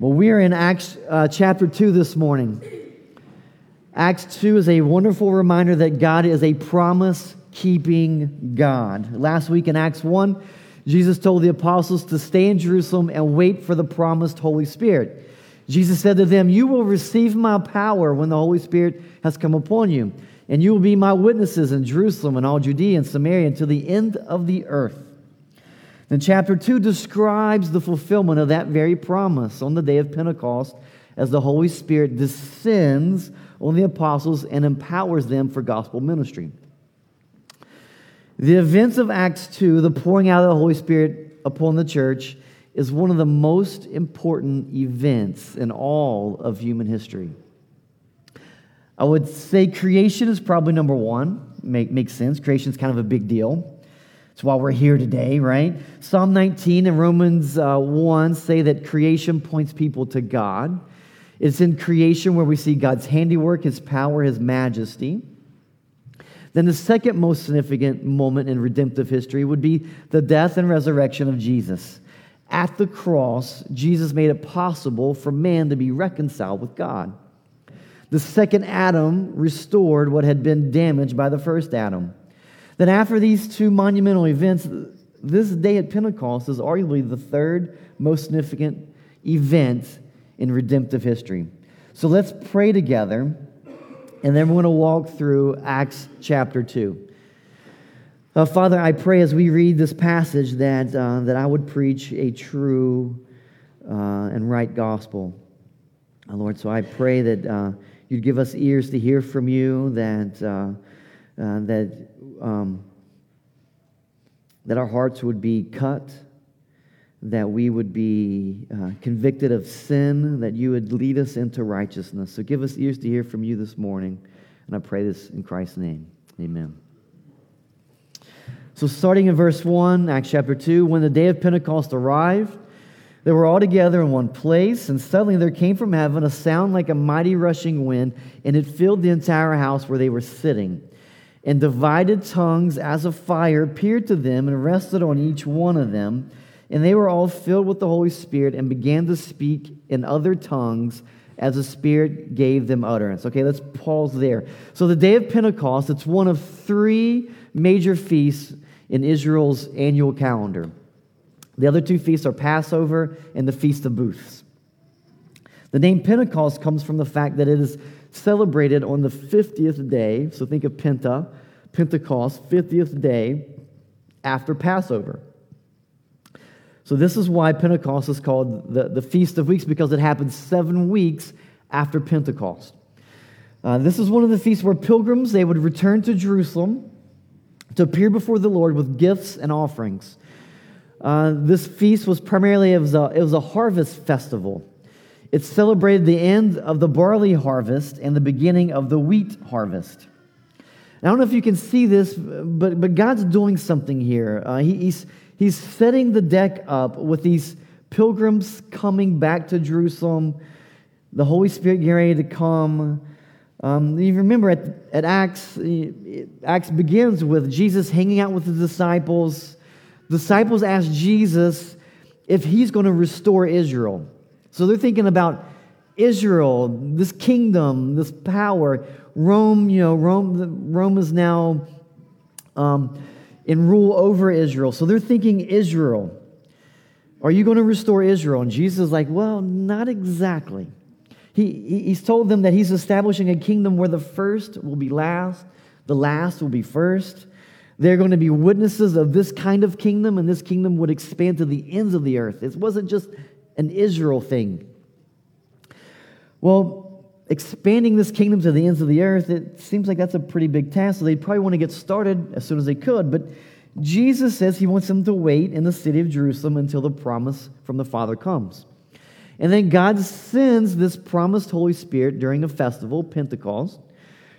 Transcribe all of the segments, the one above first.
Well, we are in Acts uh, chapter 2 this morning. Acts 2 is a wonderful reminder that God is a promise keeping God. Last week in Acts 1, Jesus told the apostles to stay in Jerusalem and wait for the promised Holy Spirit. Jesus said to them, You will receive my power when the Holy Spirit has come upon you, and you will be my witnesses in Jerusalem and all Judea and Samaria and to the end of the earth. Then chapter 2 describes the fulfillment of that very promise on the day of Pentecost as the Holy Spirit descends on the apostles and empowers them for gospel ministry. The events of Acts 2, the pouring out of the Holy Spirit upon the church, is one of the most important events in all of human history. I would say creation is probably number one. Make, makes sense. Creation is kind of a big deal. That's why we're here today, right? Psalm 19 and Romans uh, 1 say that creation points people to God. It's in creation where we see God's handiwork, His power, His majesty. Then the second most significant moment in redemptive history would be the death and resurrection of Jesus. At the cross, Jesus made it possible for man to be reconciled with God. The second Adam restored what had been damaged by the first Adam that after these two monumental events, this day at Pentecost is arguably the third most significant event in redemptive history. So let's pray together, and then we're going to walk through Acts chapter 2. Uh, Father, I pray as we read this passage that, uh, that I would preach a true uh, and right gospel. Uh, Lord, so I pray that uh, you'd give us ears to hear from you, that, uh, that um, that our hearts would be cut, that we would be uh, convicted of sin, that you would lead us into righteousness. So give us ears to hear from you this morning. And I pray this in Christ's name. Amen. So, starting in verse 1, Acts chapter 2, when the day of Pentecost arrived, they were all together in one place, and suddenly there came from heaven a sound like a mighty rushing wind, and it filled the entire house where they were sitting and divided tongues as a fire appeared to them and rested on each one of them. And they were all filled with the Holy Spirit and began to speak in other tongues as the Spirit gave them utterance. Okay, let's pause there. So, the day of Pentecost, it's one of three major feasts in Israel's annual calendar. The other two feasts are Passover and the Feast of Booths. The name Pentecost comes from the fact that it is celebrated on the 50th day. So think of Penta, Pentecost, 50th day after Passover. So this is why Pentecost is called the, the Feast of Weeks, because it happens seven weeks after Pentecost. Uh, this is one of the feasts where pilgrims they would return to Jerusalem to appear before the Lord with gifts and offerings. Uh, this feast was primarily it was, a, it was a harvest festival. It celebrated the end of the barley harvest and the beginning of the wheat harvest. I don't know if you can see this, but, but God's doing something here. Uh, he, he's, he's setting the deck up with these pilgrims coming back to Jerusalem, the Holy Spirit getting ready to come. Um, you remember at, at Acts, Acts begins with Jesus hanging out with the disciples. Disciples ask Jesus if he's going to restore Israel. So they're thinking about Israel, this kingdom, this power. Rome, you know, Rome, Rome is now um, in rule over Israel. So they're thinking Israel. Are you going to restore Israel? And Jesus is like, well, not exactly. He, he's told them that he's establishing a kingdom where the first will be last, the last will be first. They're going to be witnesses of this kind of kingdom, and this kingdom would expand to the ends of the earth. It wasn't just an Israel thing. Well, expanding this kingdom to the ends of the earth, it seems like that's a pretty big task. So they'd probably want to get started as soon as they could. But Jesus says he wants them to wait in the city of Jerusalem until the promise from the Father comes. And then God sends this promised Holy Spirit during a festival, Pentecost,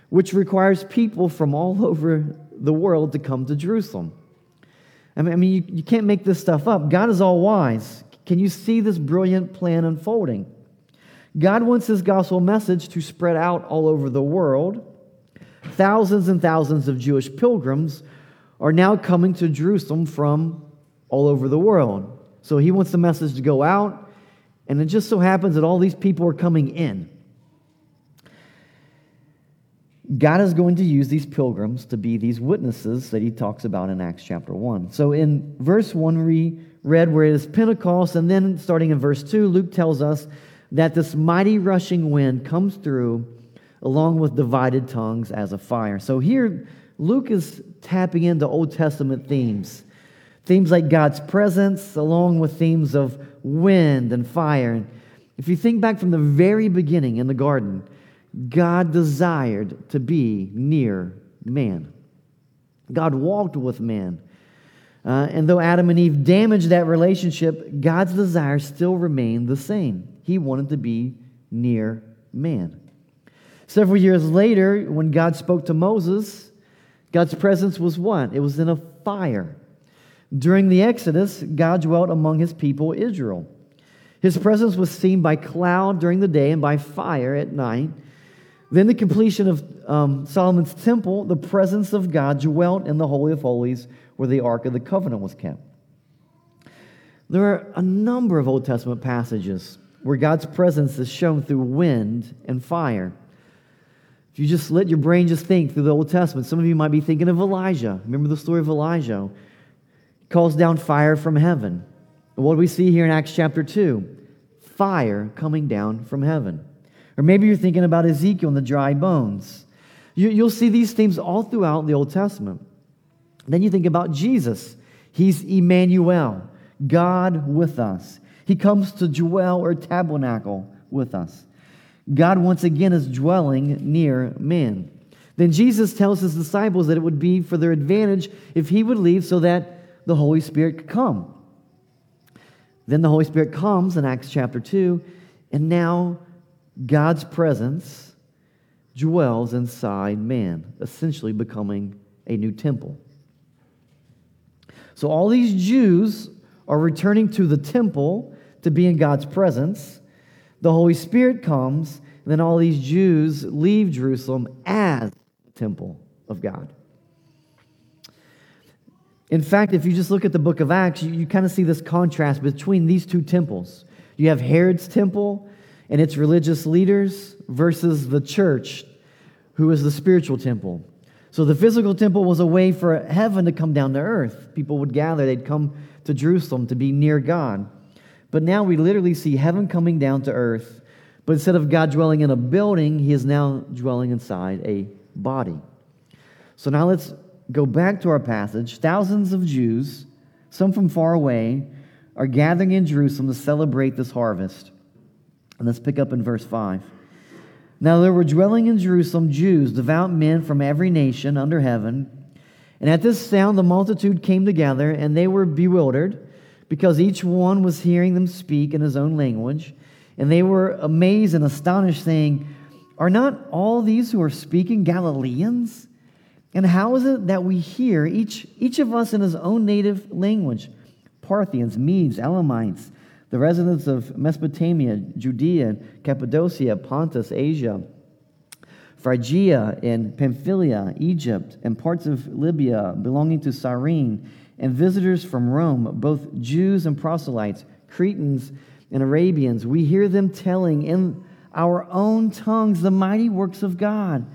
which requires people from all over the world to come to Jerusalem. I mean, you, you can't make this stuff up. God is all wise. Can you see this brilliant plan unfolding? God wants his gospel message to spread out all over the world. Thousands and thousands of Jewish pilgrims are now coming to Jerusalem from all over the world. So he wants the message to go out And it just so happens that all these people are coming in. God is going to use these pilgrims to be these witnesses that he talks about in Acts chapter 1. So in verse 1, we read where it is Pentecost, and then starting in verse 2, Luke tells us that this mighty rushing wind comes through along with divided tongues as a fire. So here, Luke is tapping into Old Testament themes. Themes like God's presence, along with themes of wind and fire. If you think back from the very beginning in the garden, God desired to be near man. God walked with man. Uh, and though Adam and Eve damaged that relationship, God's desire still remained the same. He wanted to be near man. Several years later, when God spoke to Moses, God's presence was what? It was in a fire. During the Exodus, God dwelt among his people Israel. His presence was seen by cloud during the day and by fire at night. Then, the completion of um, Solomon's temple, the presence of God dwelt in the Holy of Holies where the Ark of the Covenant was kept. There are a number of Old Testament passages where God's presence is shown through wind and fire. If you just let your brain just think through the Old Testament, some of you might be thinking of Elijah. Remember the story of Elijah? He calls down fire from heaven. And what do we see here in Acts chapter 2? Fire coming down from heaven. Or maybe you're thinking about Ezekiel and the dry bones. You, will see these themes all throughout the Old Testament. Then you think about Jesus. He's Emmanuel, God with us. He comes to dwell or tabernacle with us. God once again is dwelling near man. Then Jesus tells his disciples that it would be for their advantage if he would leave so that the Holy Spirit could come. Then the Holy Spirit comes in Acts chapter 2, and now God's presence dwells inside man, essentially becoming a new temple. So all these Jews are returning to the temple to be in God's presence. The Holy Spirit comes, and then all these Jews leave Jerusalem as the temple of God. In fact, if you just look at the book of Acts, you, you kind of see this contrast between these two temples. You have Herod's temple and its religious leaders versus the church, who is the spiritual temple. So the physical temple was a way for heaven to come down to earth. People would gather, they'd come to Jerusalem to be near God. But now we literally see heaven coming down to earth. But instead of God dwelling in a building, he is now dwelling inside a body. So now let's go back to our passage. Thousands of Jews, some from far away, are gathering in Jerusalem to celebrate this harvest. And let's pick up in verse 5. Now there were dwelling in Jerusalem Jews, devout men from every nation under heaven. And at this sound, the multitude came together, and they were bewildered, because each one was hearing them speak in his own language. And they were amazed and astonished, saying, Are not all these who are speaking Galileans? And how is it that we hear, each, each of us in his own native language? Parthians, Medes, Elamites, the residents of Mesopotamia, Judea, Cappadocia, Pontus, Asia, Phrygia and Pamphylia, Egypt, and parts of Libya belonging to Cyrene, and visitors from Rome, both Jews and proselytes, Cretans and Arabians, we hear them telling in our own tongues the mighty works of God.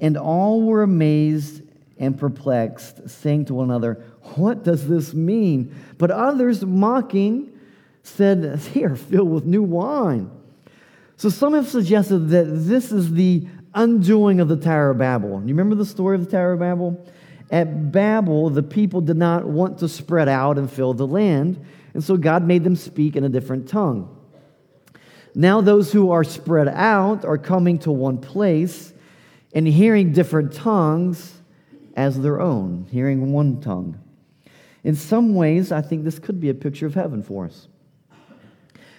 And all were amazed and perplexed, saying to one another, What does this mean? But others, mocking, said, They are filled with new wine. So some have suggested that this is the undoing of the Tower of Babel. You remember the story of the Tower of Babel? At Babel, the people did not want to spread out and fill the land, and so God made them speak in a different tongue. Now, those who are spread out are coming to one place and hearing different tongues as their own, hearing one tongue. In some ways, I think this could be a picture of heaven for us.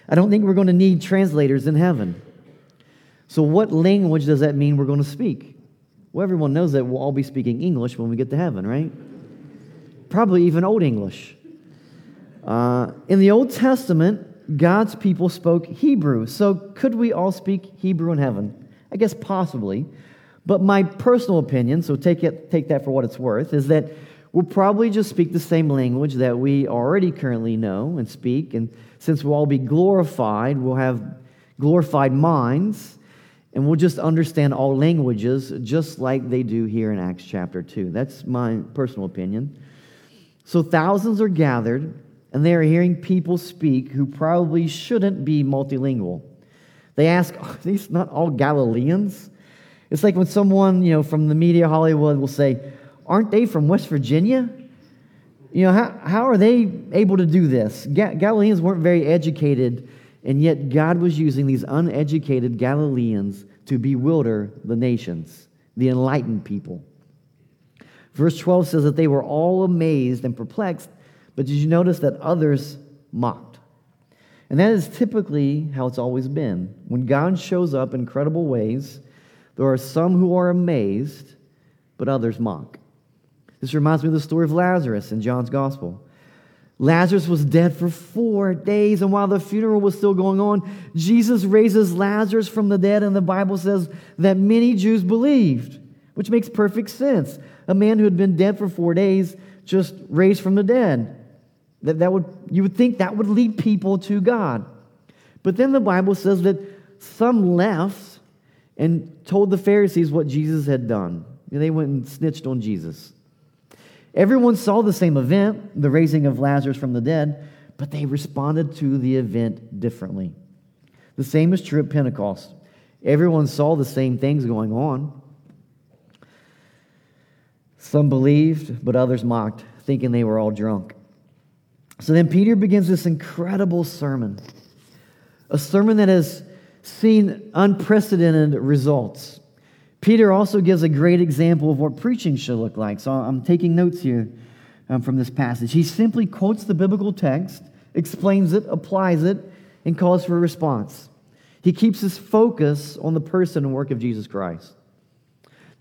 I don't think we're going to need translators in heaven. So, what language does that mean we're going to speak? Well, everyone knows that we'll all be speaking English when we get to heaven, right? Probably even Old English. Uh, in the Old Testament, God's people spoke Hebrew. So, could we all speak Hebrew in heaven? I guess possibly. But my personal opinion, so take, it, take that for what it's worth, is that will probably just speak the same language that we already currently know and speak. And since we'll all be glorified, we'll have glorified minds, and we'll just understand all languages just like they do here in Acts chapter 2. That's my personal opinion. So thousands are gathered, and they are hearing people speak who probably shouldn't be multilingual. They ask, Are these not all Galileans? It's like when someone, you know, from the media Hollywood will say, Aren't they from West Virginia? You know, how, how are they able to do this? Ga- Galileans weren't very educated, and yet God was using these uneducated Galileans to bewilder the nations, the enlightened people. Verse 12 says that they were all amazed and perplexed, but did you notice that others mocked? And that is typically how it's always been. When God shows up in credible ways, there are some who are amazed, but others mock. This reminds me of the story of Lazarus in John's Gospel. Lazarus was dead for four days, and while the funeral was still going on, Jesus raises Lazarus from the dead, and the Bible says that many Jews believed, which makes perfect sense. A man who had been dead for four days just raised from the dead. That, that would, you would think that would lead people to God. But then the Bible says that some left and told the Pharisees what Jesus had done. And They went and snitched on Jesus. Everyone saw the same event, the raising of Lazarus from the dead, but they responded to the event differently. The same is true at Pentecost. Everyone saw the same things going on. Some believed, but others mocked, thinking they were all drunk. So then Peter begins this incredible sermon, a sermon that has seen unprecedented results. Peter also gives a great example of what preaching should look like. So I'm taking notes here um, from this passage. He simply quotes the biblical text, explains it, applies it, and calls for a response. He keeps his focus on the person and work of Jesus Christ.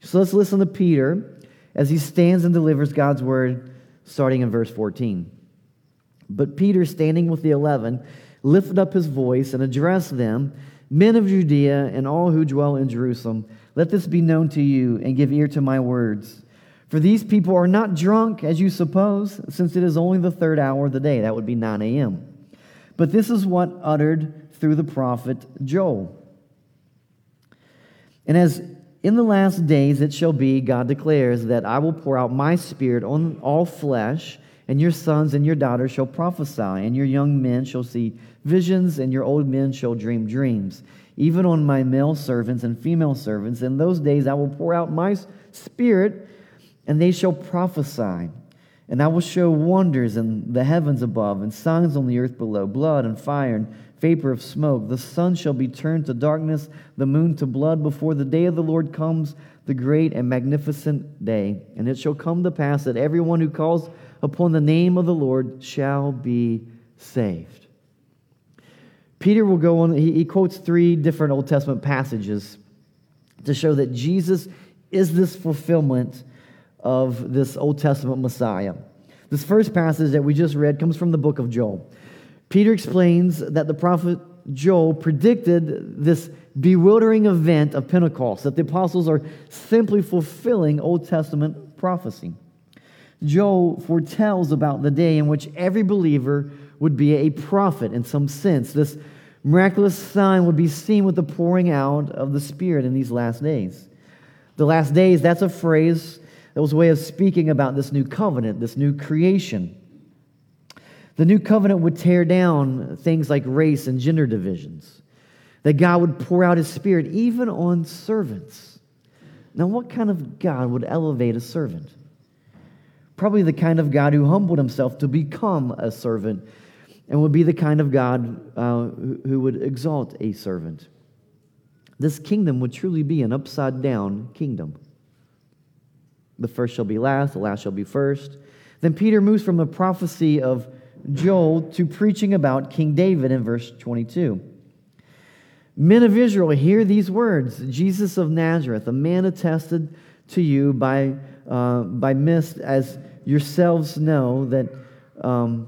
So let's listen to Peter as he stands and delivers God's word, starting in verse 14. But Peter, standing with the eleven, lifted up his voice and addressed them Men of Judea and all who dwell in Jerusalem, let this be known to you and give ear to my words. For these people are not drunk, as you suppose, since it is only the third hour of the day. That would be 9 a.m. But this is what uttered through the prophet Joel. And as in the last days it shall be, God declares, that I will pour out my spirit on all flesh, and your sons and your daughters shall prophesy, and your young men shall see visions, and your old men shall dream dreams, even on my male servants and female servants. In those days I will pour out my spirit, and they shall prophesy. And I will show wonders in the heavens above, and signs on the earth below blood and fire and vapor of smoke. The sun shall be turned to darkness, the moon to blood, before the day of the Lord comes, the great and magnificent day. And it shall come to pass that everyone who calls upon the name of the Lord shall be saved. Peter will go on, he, he quotes three different Old Testament passages to show that Jesus is this fulfillment of this Old Testament Messiah. This first passage that we just read comes from the book of Joel. Peter explains that the prophet Joel predicted this bewildering event of Pentecost, that the apostles are simply fulfilling Old Testament prophecy. Joel foretells about the day in which every believer would be a prophet in some sense. This miraculous sign would be seen with the pouring out of the Spirit in these last days. The last days, that's a phrase that was a way of speaking about this new covenant, this new creation. The new covenant would tear down things like race and gender divisions, that God would pour out his Spirit even on servants. Now, what kind of God would elevate a servant? Probably the kind of God who humbled himself to become a servant and would be the kind of God uh, who would exalt a servant. This kingdom would truly be an upside down kingdom. The first shall be last, the last shall be first. Then Peter moves from the prophecy of Joel to preaching about King David in verse 22. Men of Israel, hear these words Jesus of Nazareth, a man attested to you by, uh, by mist, as yourselves know that. Um,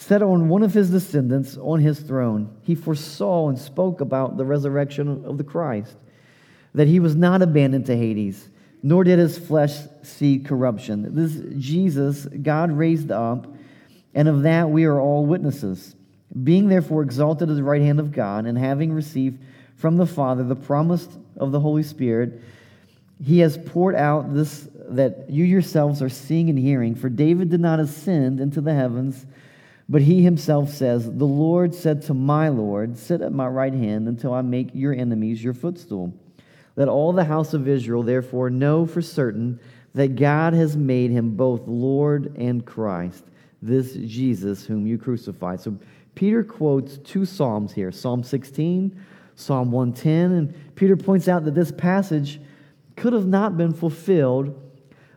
set on one of his descendants on his throne, he foresaw and spoke about the resurrection of the Christ, that he was not abandoned to Hades, nor did his flesh see corruption. This Jesus God raised up, and of that we are all witnesses. Being therefore exalted at the right hand of God, and having received from the Father the promise of the Holy Spirit, he has poured out this that you yourselves are seeing and hearing. For David did not ascend into the heavens, but he himself says, The Lord said to my Lord, Sit at my right hand until I make your enemies your footstool. Let all the house of Israel therefore know for certain that God has made him both Lord and Christ, this Jesus whom you crucified. So Peter quotes two Psalms here Psalm 16, Psalm 110. And Peter points out that this passage could have not been fulfilled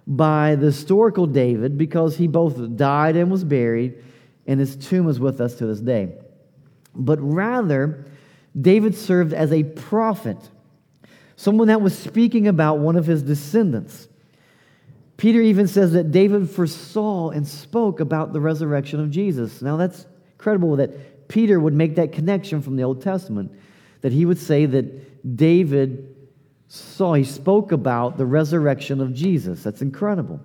by the historical David because he both died and was buried, and his tomb is with us to this day. But rather, David served as a prophet, someone that was speaking about one of his descendants. Peter even says that David foresaw and spoke about the resurrection of Jesus. Now, that's incredible that Peter would make that connection from the Old Testament, that he would say that David saw, he spoke about the resurrection of Jesus. That's incredible.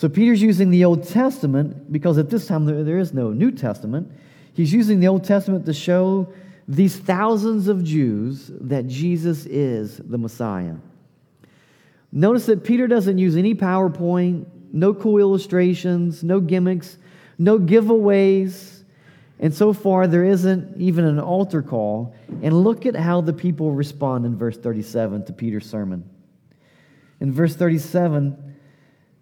So Peter's using the Old Testament because at this time there, there is no New Testament. He's using the Old Testament to show these thousands of Jews that Jesus is the Messiah. Notice that Peter doesn't use any PowerPoint, no cool illustrations, no gimmicks, no giveaways. And so far, there isn't even an altar call. And look at how the people respond in verse 37 to Peter's sermon. In verse 37,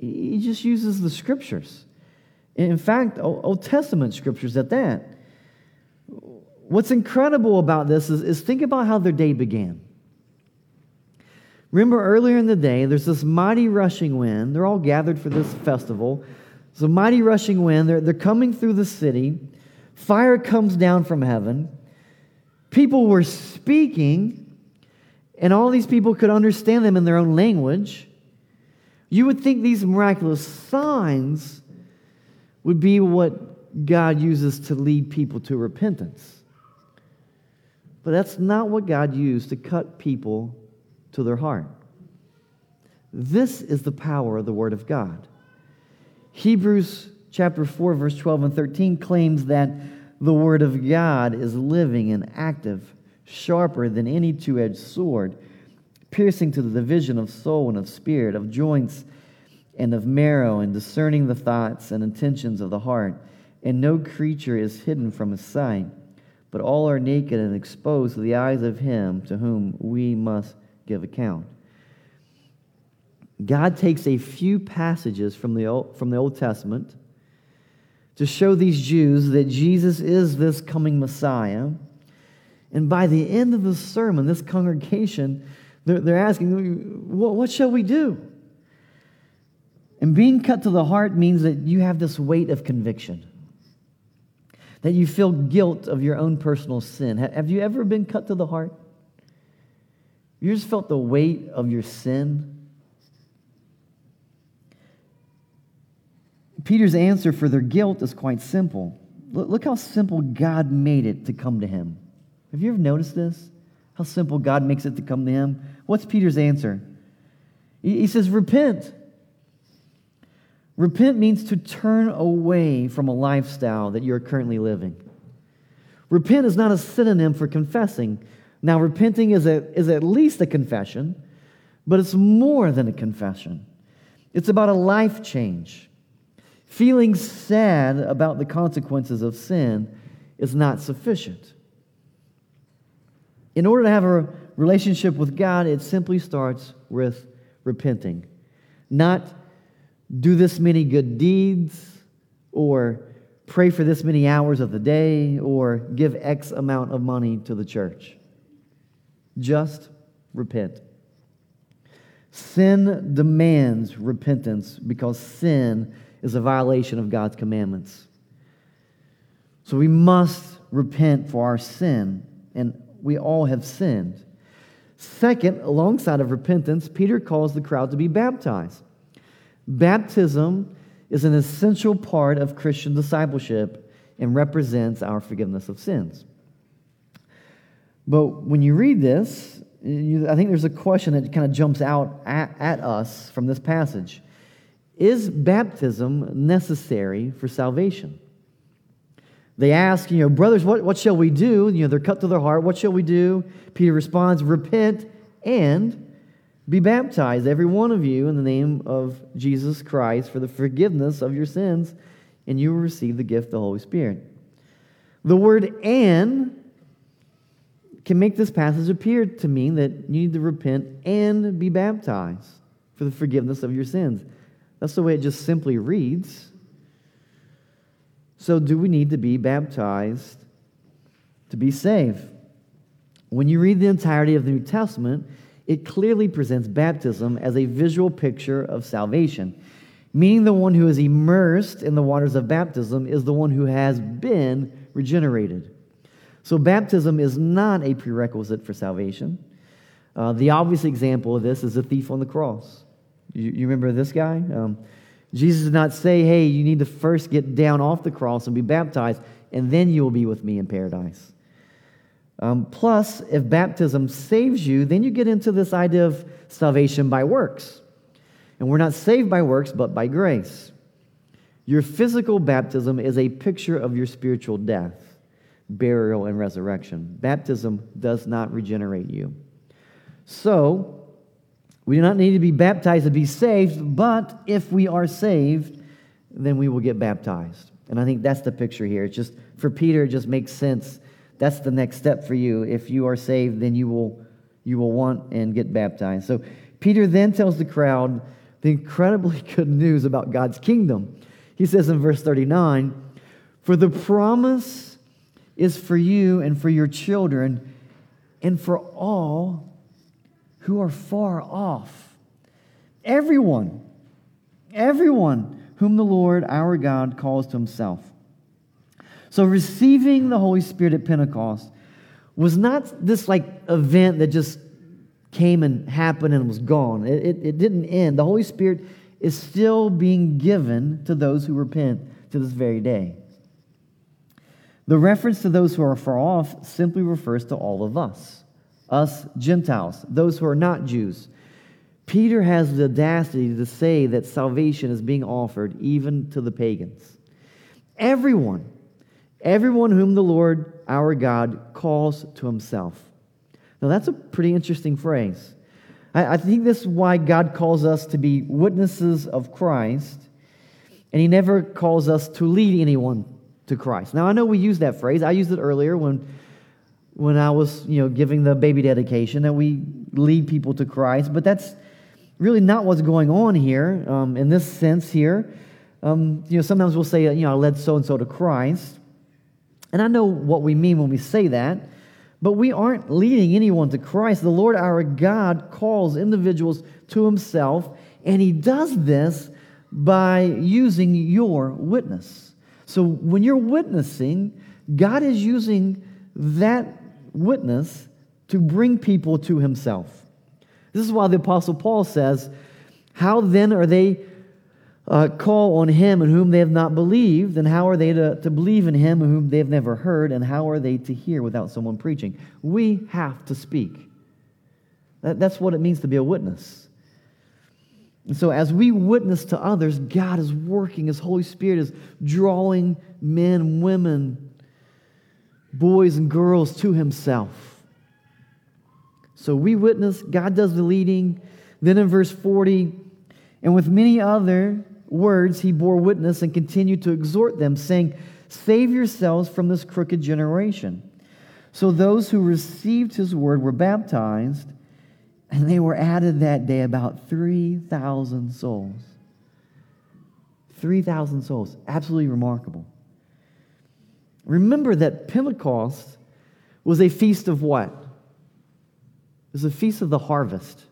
He just uses the scriptures. In fact, Old Testament scriptures at that. What's incredible about this is, is think about how their day began. Remember earlier in the day, there's this mighty rushing wind. They're all gathered for this festival. It's a mighty rushing wind. They're, they're coming through the city. Fire comes down from heaven. People were speaking, and all these people could understand them in their own language. You would think these miraculous signs would be what God uses to lead people to repentance. But that's not what God used to cut people to their heart. This is the power of the Word of God. Hebrews chapter 4, verse 12 and 13 claims that the Word of God is living and active, sharper than any two edged sword, piercing to the division of soul and of spirit, of joints and of marrow, and discerning the thoughts and intentions of the heart. And no creature is hidden from his sight, but all are naked and exposed to the eyes of him to whom we must give account. God takes a few passages from the Old, from the Old Testament to show these Jews that Jesus is this coming Messiah. And by the end of the sermon, this congregation, they're, they're asking, what, what shall we do? And being cut to the heart means that you have this weight of conviction, that you feel guilt of your own personal sin. Have you ever been cut to the heart? You just felt the weight of your sin. Peter's answer for their guilt is quite simple. Look how simple God made it to come to him. Have you ever noticed this? How simple God makes it to come to him? What's Peter's answer? He says, Repent. Repent means to turn away from a lifestyle that you're currently living. Repent is not a synonym for confessing. Now, repenting is, a, is at least a confession, but it's more than a confession. It's about a life change. Feeling sad about the consequences of sin is not sufficient. In order to have a relationship with God, it simply starts with repenting. Not do this many good deeds or pray for this many hours of the day or give X amount of money to the church. Just repent. Sin demands repentance because sin is a violation of God's commandments. So we must repent for our sin, and we all have sinned. Second, alongside of repentance, Peter calls the crowd to be baptized. Baptism is an essential part of Christian discipleship and represents our forgiveness of sins. But when you read this, you, I think there's a question that kind of jumps out at, at us from this passage. Is baptism necessary for salvation? They ask, you know, brothers, what, what shall we do? You know, they're cut to their heart. What shall we do? Peter responds, repent and be baptized, every one of you, in the name of Jesus Christ for the forgiveness of your sins, and you will receive the gift of the Holy Spirit. The word and can make this passage appear to mean that you need to repent and be baptized for the forgiveness of your sins. That's the way it just simply reads. So, do we need to be baptized to be saved? When you read the entirety of the New Testament, it clearly presents baptism as a visual picture of salvation, meaning the one who is immersed in the waters of baptism is the one who has been regenerated. So, baptism is not a prerequisite for salvation. Uh, the obvious example of this is the thief on the cross. You, you remember this guy? Um, Jesus did not say, hey, you need to first get down off the cross and be baptized, and then you will be with me in paradise. Um, plus, if baptism saves you, then you get into this idea of salvation by works. And we're not saved by works, but by grace. Your physical baptism is a picture of your spiritual death, burial, and resurrection. Baptism does not regenerate you. So, we do not need to be baptized to be saved, but if we are saved, then we will get baptized. And I think that's the picture here. It's just, for Peter, it just makes sense that's the next step for you. If you are saved, then you will, you will want and get baptized. So Peter then tells the crowd the incredibly good news about God's kingdom. He says in verse 39 For the promise is for you and for your children and for all who are far off. Everyone, everyone whom the Lord our God calls to himself. So receiving the Holy Spirit at Pentecost was not this like event that just came and happened and was gone. It, it, it, didn't end. The Holy Spirit is still being given to those who repent to this very day. The reference to those who are far off simply refers to all of us, us Gentiles, those who are not Jews. Peter has the audacity to say that salvation is being offered even to the pagans. Everyone Everyone whom the Lord our God calls to himself. Now, that's a pretty interesting phrase. I, I think this is why God calls us to be witnesses of Christ, and He never calls us to lead anyone to Christ. Now, I know we use that phrase. I used it earlier when, when I was you know, giving the baby dedication, that we lead people to Christ, but that's really not what's going on here um, in this sense here. Um, you know, sometimes we'll say, you know, I led so and so to Christ. And I know what we mean when we say that, but we aren't leading anyone to Christ. The Lord our God calls individuals to himself, and he does this by using your witness. So when you're witnessing, God is using that witness to bring people to himself. This is why the Apostle Paul says, How then are they uh, call on him in whom they have not believed, And how are they to, to believe in him whom they have never heard? And how are they to hear without someone preaching? We have to speak. That, that's what it means to be a witness. And so, as we witness to others, God is working. His Holy Spirit is drawing men, women, boys, and girls to Himself. So, we witness, God does the leading. Then in verse 40, and with many other words, He bore witness and continued to exhort them, saying, Save yourselves from this crooked generation. So, those who received His word were baptized and they were added that day about 3,000 souls. 3,000 souls. Absolutely remarkable. Remember that Pentecost was a feast of what? It was a feast of the harvest.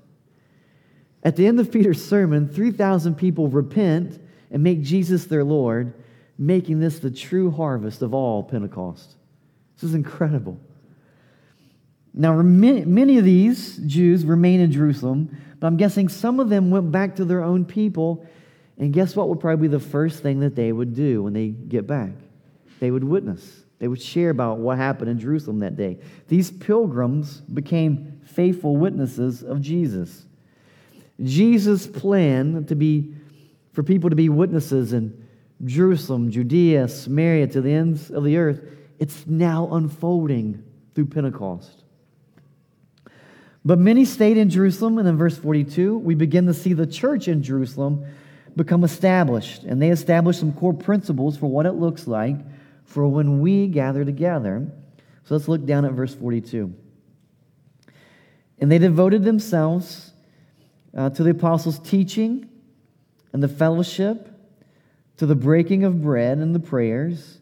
At the end of Peter's sermon, 3,000 people repent and make Jesus their Lord, making this the true harvest of all Pentecost. This is incredible. Now, many of these Jews remain in Jerusalem, but I'm guessing some of them went back to their own people. And guess what would probably be the first thing that they would do when they get back? They would witness. They would share about what happened in Jerusalem that day. These pilgrims became faithful witnesses of Jesus. Jesus' plan to be for people to be witnesses in Jerusalem, Judea, Samaria, to the ends of the earth, it's now unfolding through Pentecost. But many stayed in Jerusalem, and in verse 42, we begin to see the church in Jerusalem become established. And they established some core principles for what it looks like for when we gather together. So let's look down at verse 42. And they devoted themselves uh, to the apostles' teaching and the fellowship, to the breaking of bread and the prayers,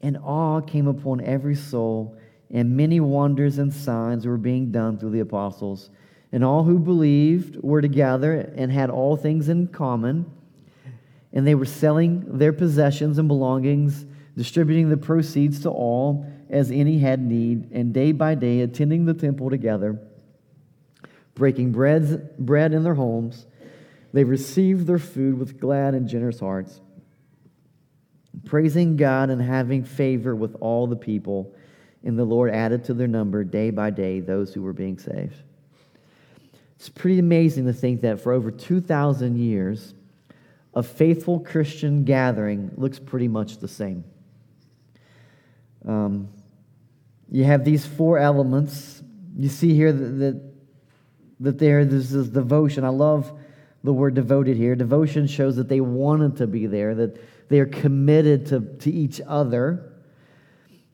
and awe came upon every soul and many wonders and signs were being done through the apostles. And all who believed were together and had all things in common. And they were selling their possessions and belongings, distributing the proceeds to all as any had need, and day by day attending the temple together, breaking breads, bread in their homes. They received their food with glad and generous hearts, praising God and having favor with all the people. And the Lord added to their number day by day those who were being saved. It's pretty amazing to think that for over 2,000 years, a faithful Christian gathering looks pretty much the same. Um, you have these four elements. You see here that, that, that there, this devotion. I love the word devoted here. Devotion shows that they wanted to be there, that they are committed to, to each other.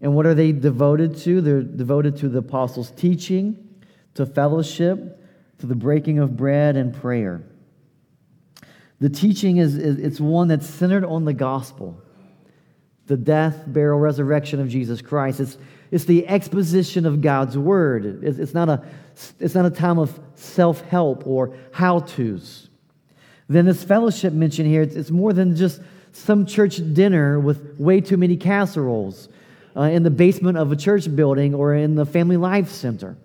And what are they devoted to? They're devoted to the apostles' teaching, to fellowship, to the breaking of bread and prayer. The teaching is, is it's one that's centered on the gospel, the death, burial, resurrection of Jesus Christ. It's, it's the exposition of God's word. It's, it's, not, a, it's not a time of self help or how to's. Then, this fellowship mentioned here, it's, it's more than just some church dinner with way too many casseroles uh, in the basement of a church building or in the family life center.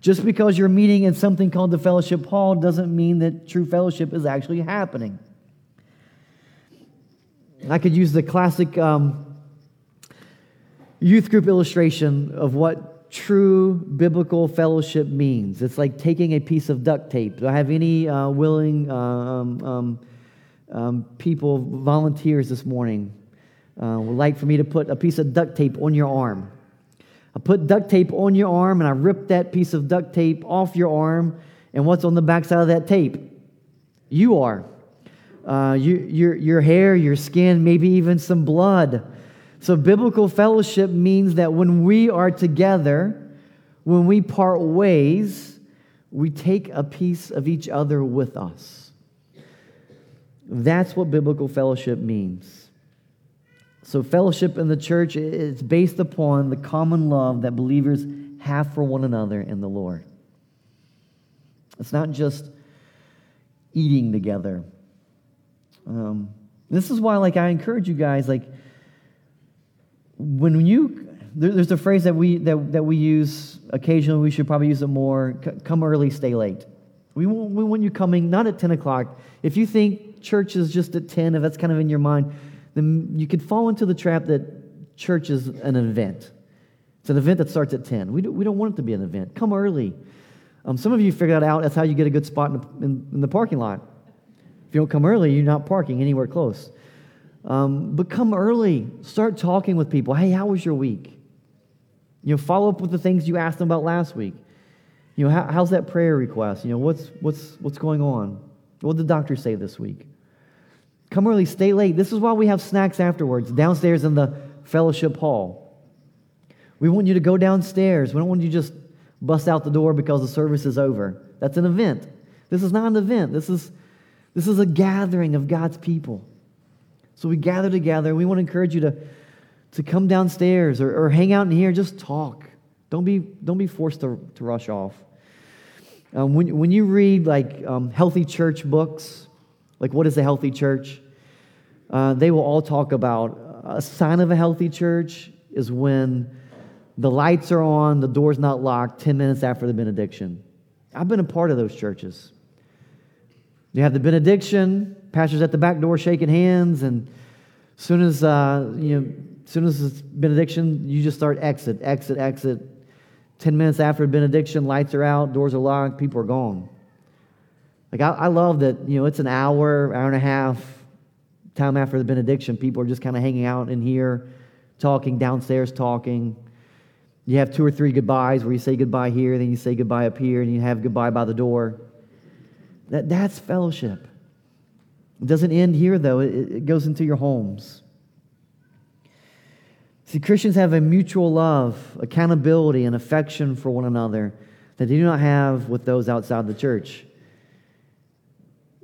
Just because you're meeting in something called the fellowship hall doesn't mean that true fellowship is actually happening. I could use the classic um, youth group illustration of what true biblical fellowship means. It's like taking a piece of duct tape. Do I have any uh, willing uh, um, um, um people, volunteers this morning uh, would like for me to put a piece of duct tape on your arm. I put duct tape on your arm and I rip that piece of duct tape off your arm. And what's on the backside of that tape? You are. Uh, you, your, your hair, your skin, maybe even some blood. So, biblical fellowship means that when we are together, when we part ways, we take a piece of each other with us. That's what biblical fellowship means. So, fellowship in the church is based upon the common love that believers have for one another in the Lord. It's not just eating together. Um, this is why, like, I encourage you guys, like, when you there, there's a phrase that we that, that we use occasionally. We should probably use it more. come early, stay late. We want, we want you coming not at ten o'clock. If you think church is just at 10, if that's kind of in your mind, then you could fall into the trap that church is an event. It's an event that starts at 10. We, do, we don't want it to be an event. Come early. Um, some of you figured that out that's how you get a good spot in the, in, in the parking lot. You don't come early, you're not parking anywhere close. Um, but come early. Start talking with people. Hey, how was your week? You know, follow up with the things you asked them about last week. You know, how, how's that prayer request? You know, what's, what's, what's going on? What did the doctor say this week? Come early, stay late. This is why we have snacks afterwards, downstairs in the fellowship hall. We want you to go downstairs. We don't want you to just bust out the door because the service is over. That's an event. This is not an event. This is, this is a gathering of God's people. So we gather together. We want to encourage you to, to come downstairs or, or hang out in here. Just talk. Don't be, don't be forced to, to rush off. Um, when, when you read like um, healthy church books, like what is a healthy church, uh, they will all talk about a sign of a healthy church is when the lights are on, the door's not locked 10 minutes after the benediction. I've been a part of those churches. You have the benediction, pastors at the back door shaking hands, and as soon as uh, you know, as soon as it's benediction, you just start exit, exit, exit. Ten minutes after benediction, lights are out, doors are locked, people are gone. Like I, I love that you know it's an hour, hour and a half time after the benediction. People are just kind of hanging out in here, talking downstairs, talking. You have two or three goodbyes where you say goodbye here, then you say goodbye up here, and you have goodbye by the door. That, that's fellowship. It doesn't end here, though, it, it goes into your homes. See, Christians have a mutual love, accountability, and affection for one another that they do not have with those outside the church.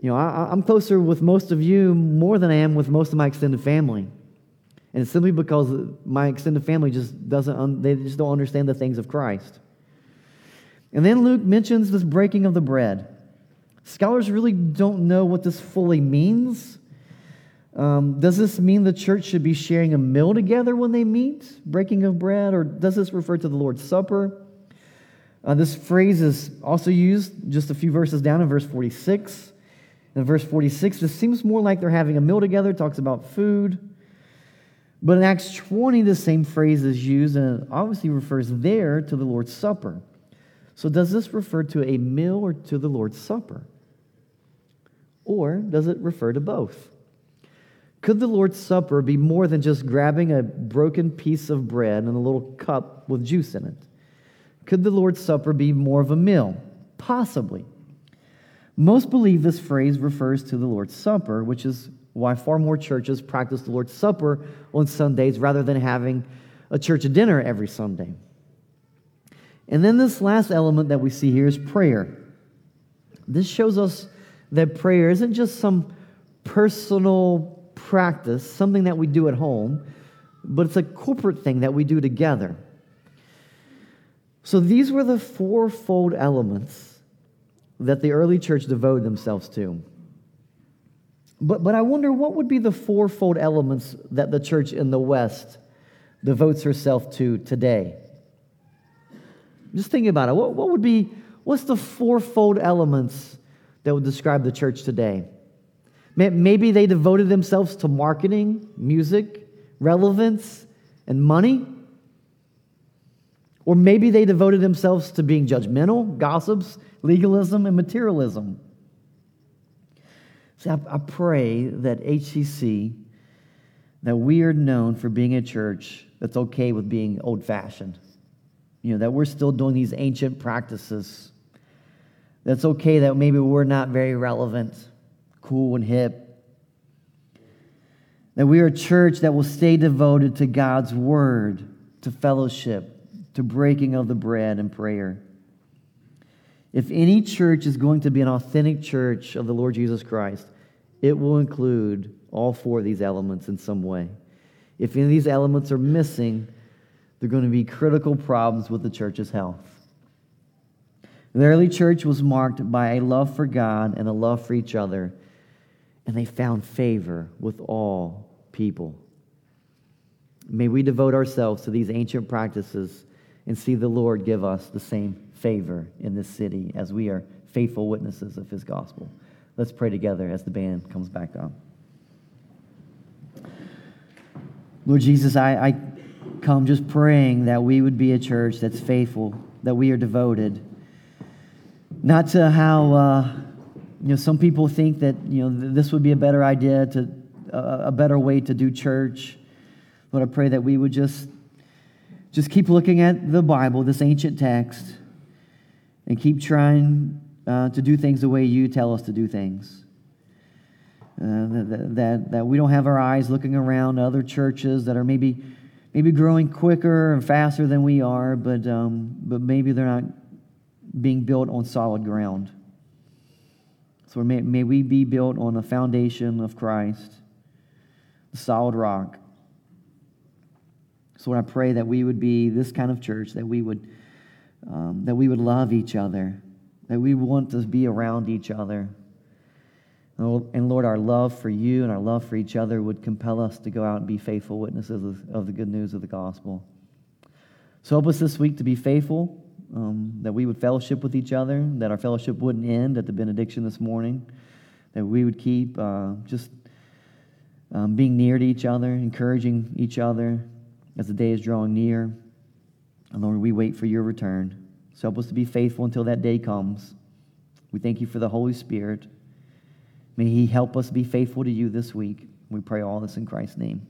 You know, I, am closer with most of you more than I am with most of my extended family. And it's simply because my extended family just doesn't, they just don't understand the things of Christ. And then Luke mentions this breaking of the bread. Scholars really don't know what this fully means. Um, does this mean the church should be sharing a meal together when they meet, breaking of bread, or does this refer to the Lord's Supper? Uh, this phrase is also used just a few verses down in verse 46. In verse 46, this seems more like they're having a meal together, talks about food. But in Acts 20, the same phrase is used, and it obviously refers there to the Lord's Supper. So, does this refer to a meal or to the Lord's Supper? Or does it refer to both? Could the Lord's Supper be more than just grabbing a broken piece of bread and a little cup with juice in it? Could the Lord's Supper be more of a meal? Possibly. Most believe this phrase refers to the Lord's Supper, which is why far more churches practice the Lord's Supper on Sundays rather than having a church dinner every Sunday. And then this last element that we see here is prayer. This shows us that prayer isn't just some personal practice, something that we do at home, but it's a corporate thing that we do together. So these were the fourfold elements that the early church devoted themselves to. But, but I wonder what would be the fourfold elements that the church in the West devotes herself to today? Just think about it. What, what would be, what's the fourfold elements that would describe the church today? Maybe they devoted themselves to marketing, music, relevance, and money. Or maybe they devoted themselves to being judgmental, gossips, legalism, and materialism. See, I, I pray that HCC, that we are known for being a church that's okay with being old fashioned. You know, that we're still doing these ancient practices. That's okay that maybe we're not very relevant, cool, and hip. That we are a church that will stay devoted to God's word, to fellowship, to breaking of the bread and prayer. If any church is going to be an authentic church of the Lord Jesus Christ, it will include all four of these elements in some way. If any of these elements are missing, they're going to be critical problems with the church's health. The early church was marked by a love for God and a love for each other, and they found favor with all people. May we devote ourselves to these ancient practices and see the Lord give us the same favor in this city as we are faithful witnesses of his gospel. Let's pray together as the band comes back up. Lord Jesus, I, I come just praying that we would be a church that's faithful, that we are devoted. Not to how, uh, you know, some people think that, you know, this would be a better idea, to uh, a better way to do church. Lord, I pray that we would just, just keep looking at the Bible, this ancient text, and keep trying uh, to do things the way you tell us to do things. Uh, that, that, that we don't have our eyes looking around other churches that are maybe, maybe growing quicker and faster than we are, but, um, but maybe they're not being built on solid ground. So may, may we be built on the foundation of Christ, the solid rock. So I pray that we would be this kind of church, that we would, um, that we would love each other, that we want to be around each other and Lord, our love for you and our love for each other would compel us to go out and be faithful witnesses of the good news of the gospel. So help us this week to be faithful, um, that we would fellowship with each other, that our fellowship wouldn't end at the benediction this morning, that we would keep uh, just um, being near to each other, encouraging each other as the day is drawing near. And Lord, we wait for your return. So help us to be faithful until that day comes. We thank you for the Holy Spirit. May He help us be faithful to you this week. We pray all this in Christ's name.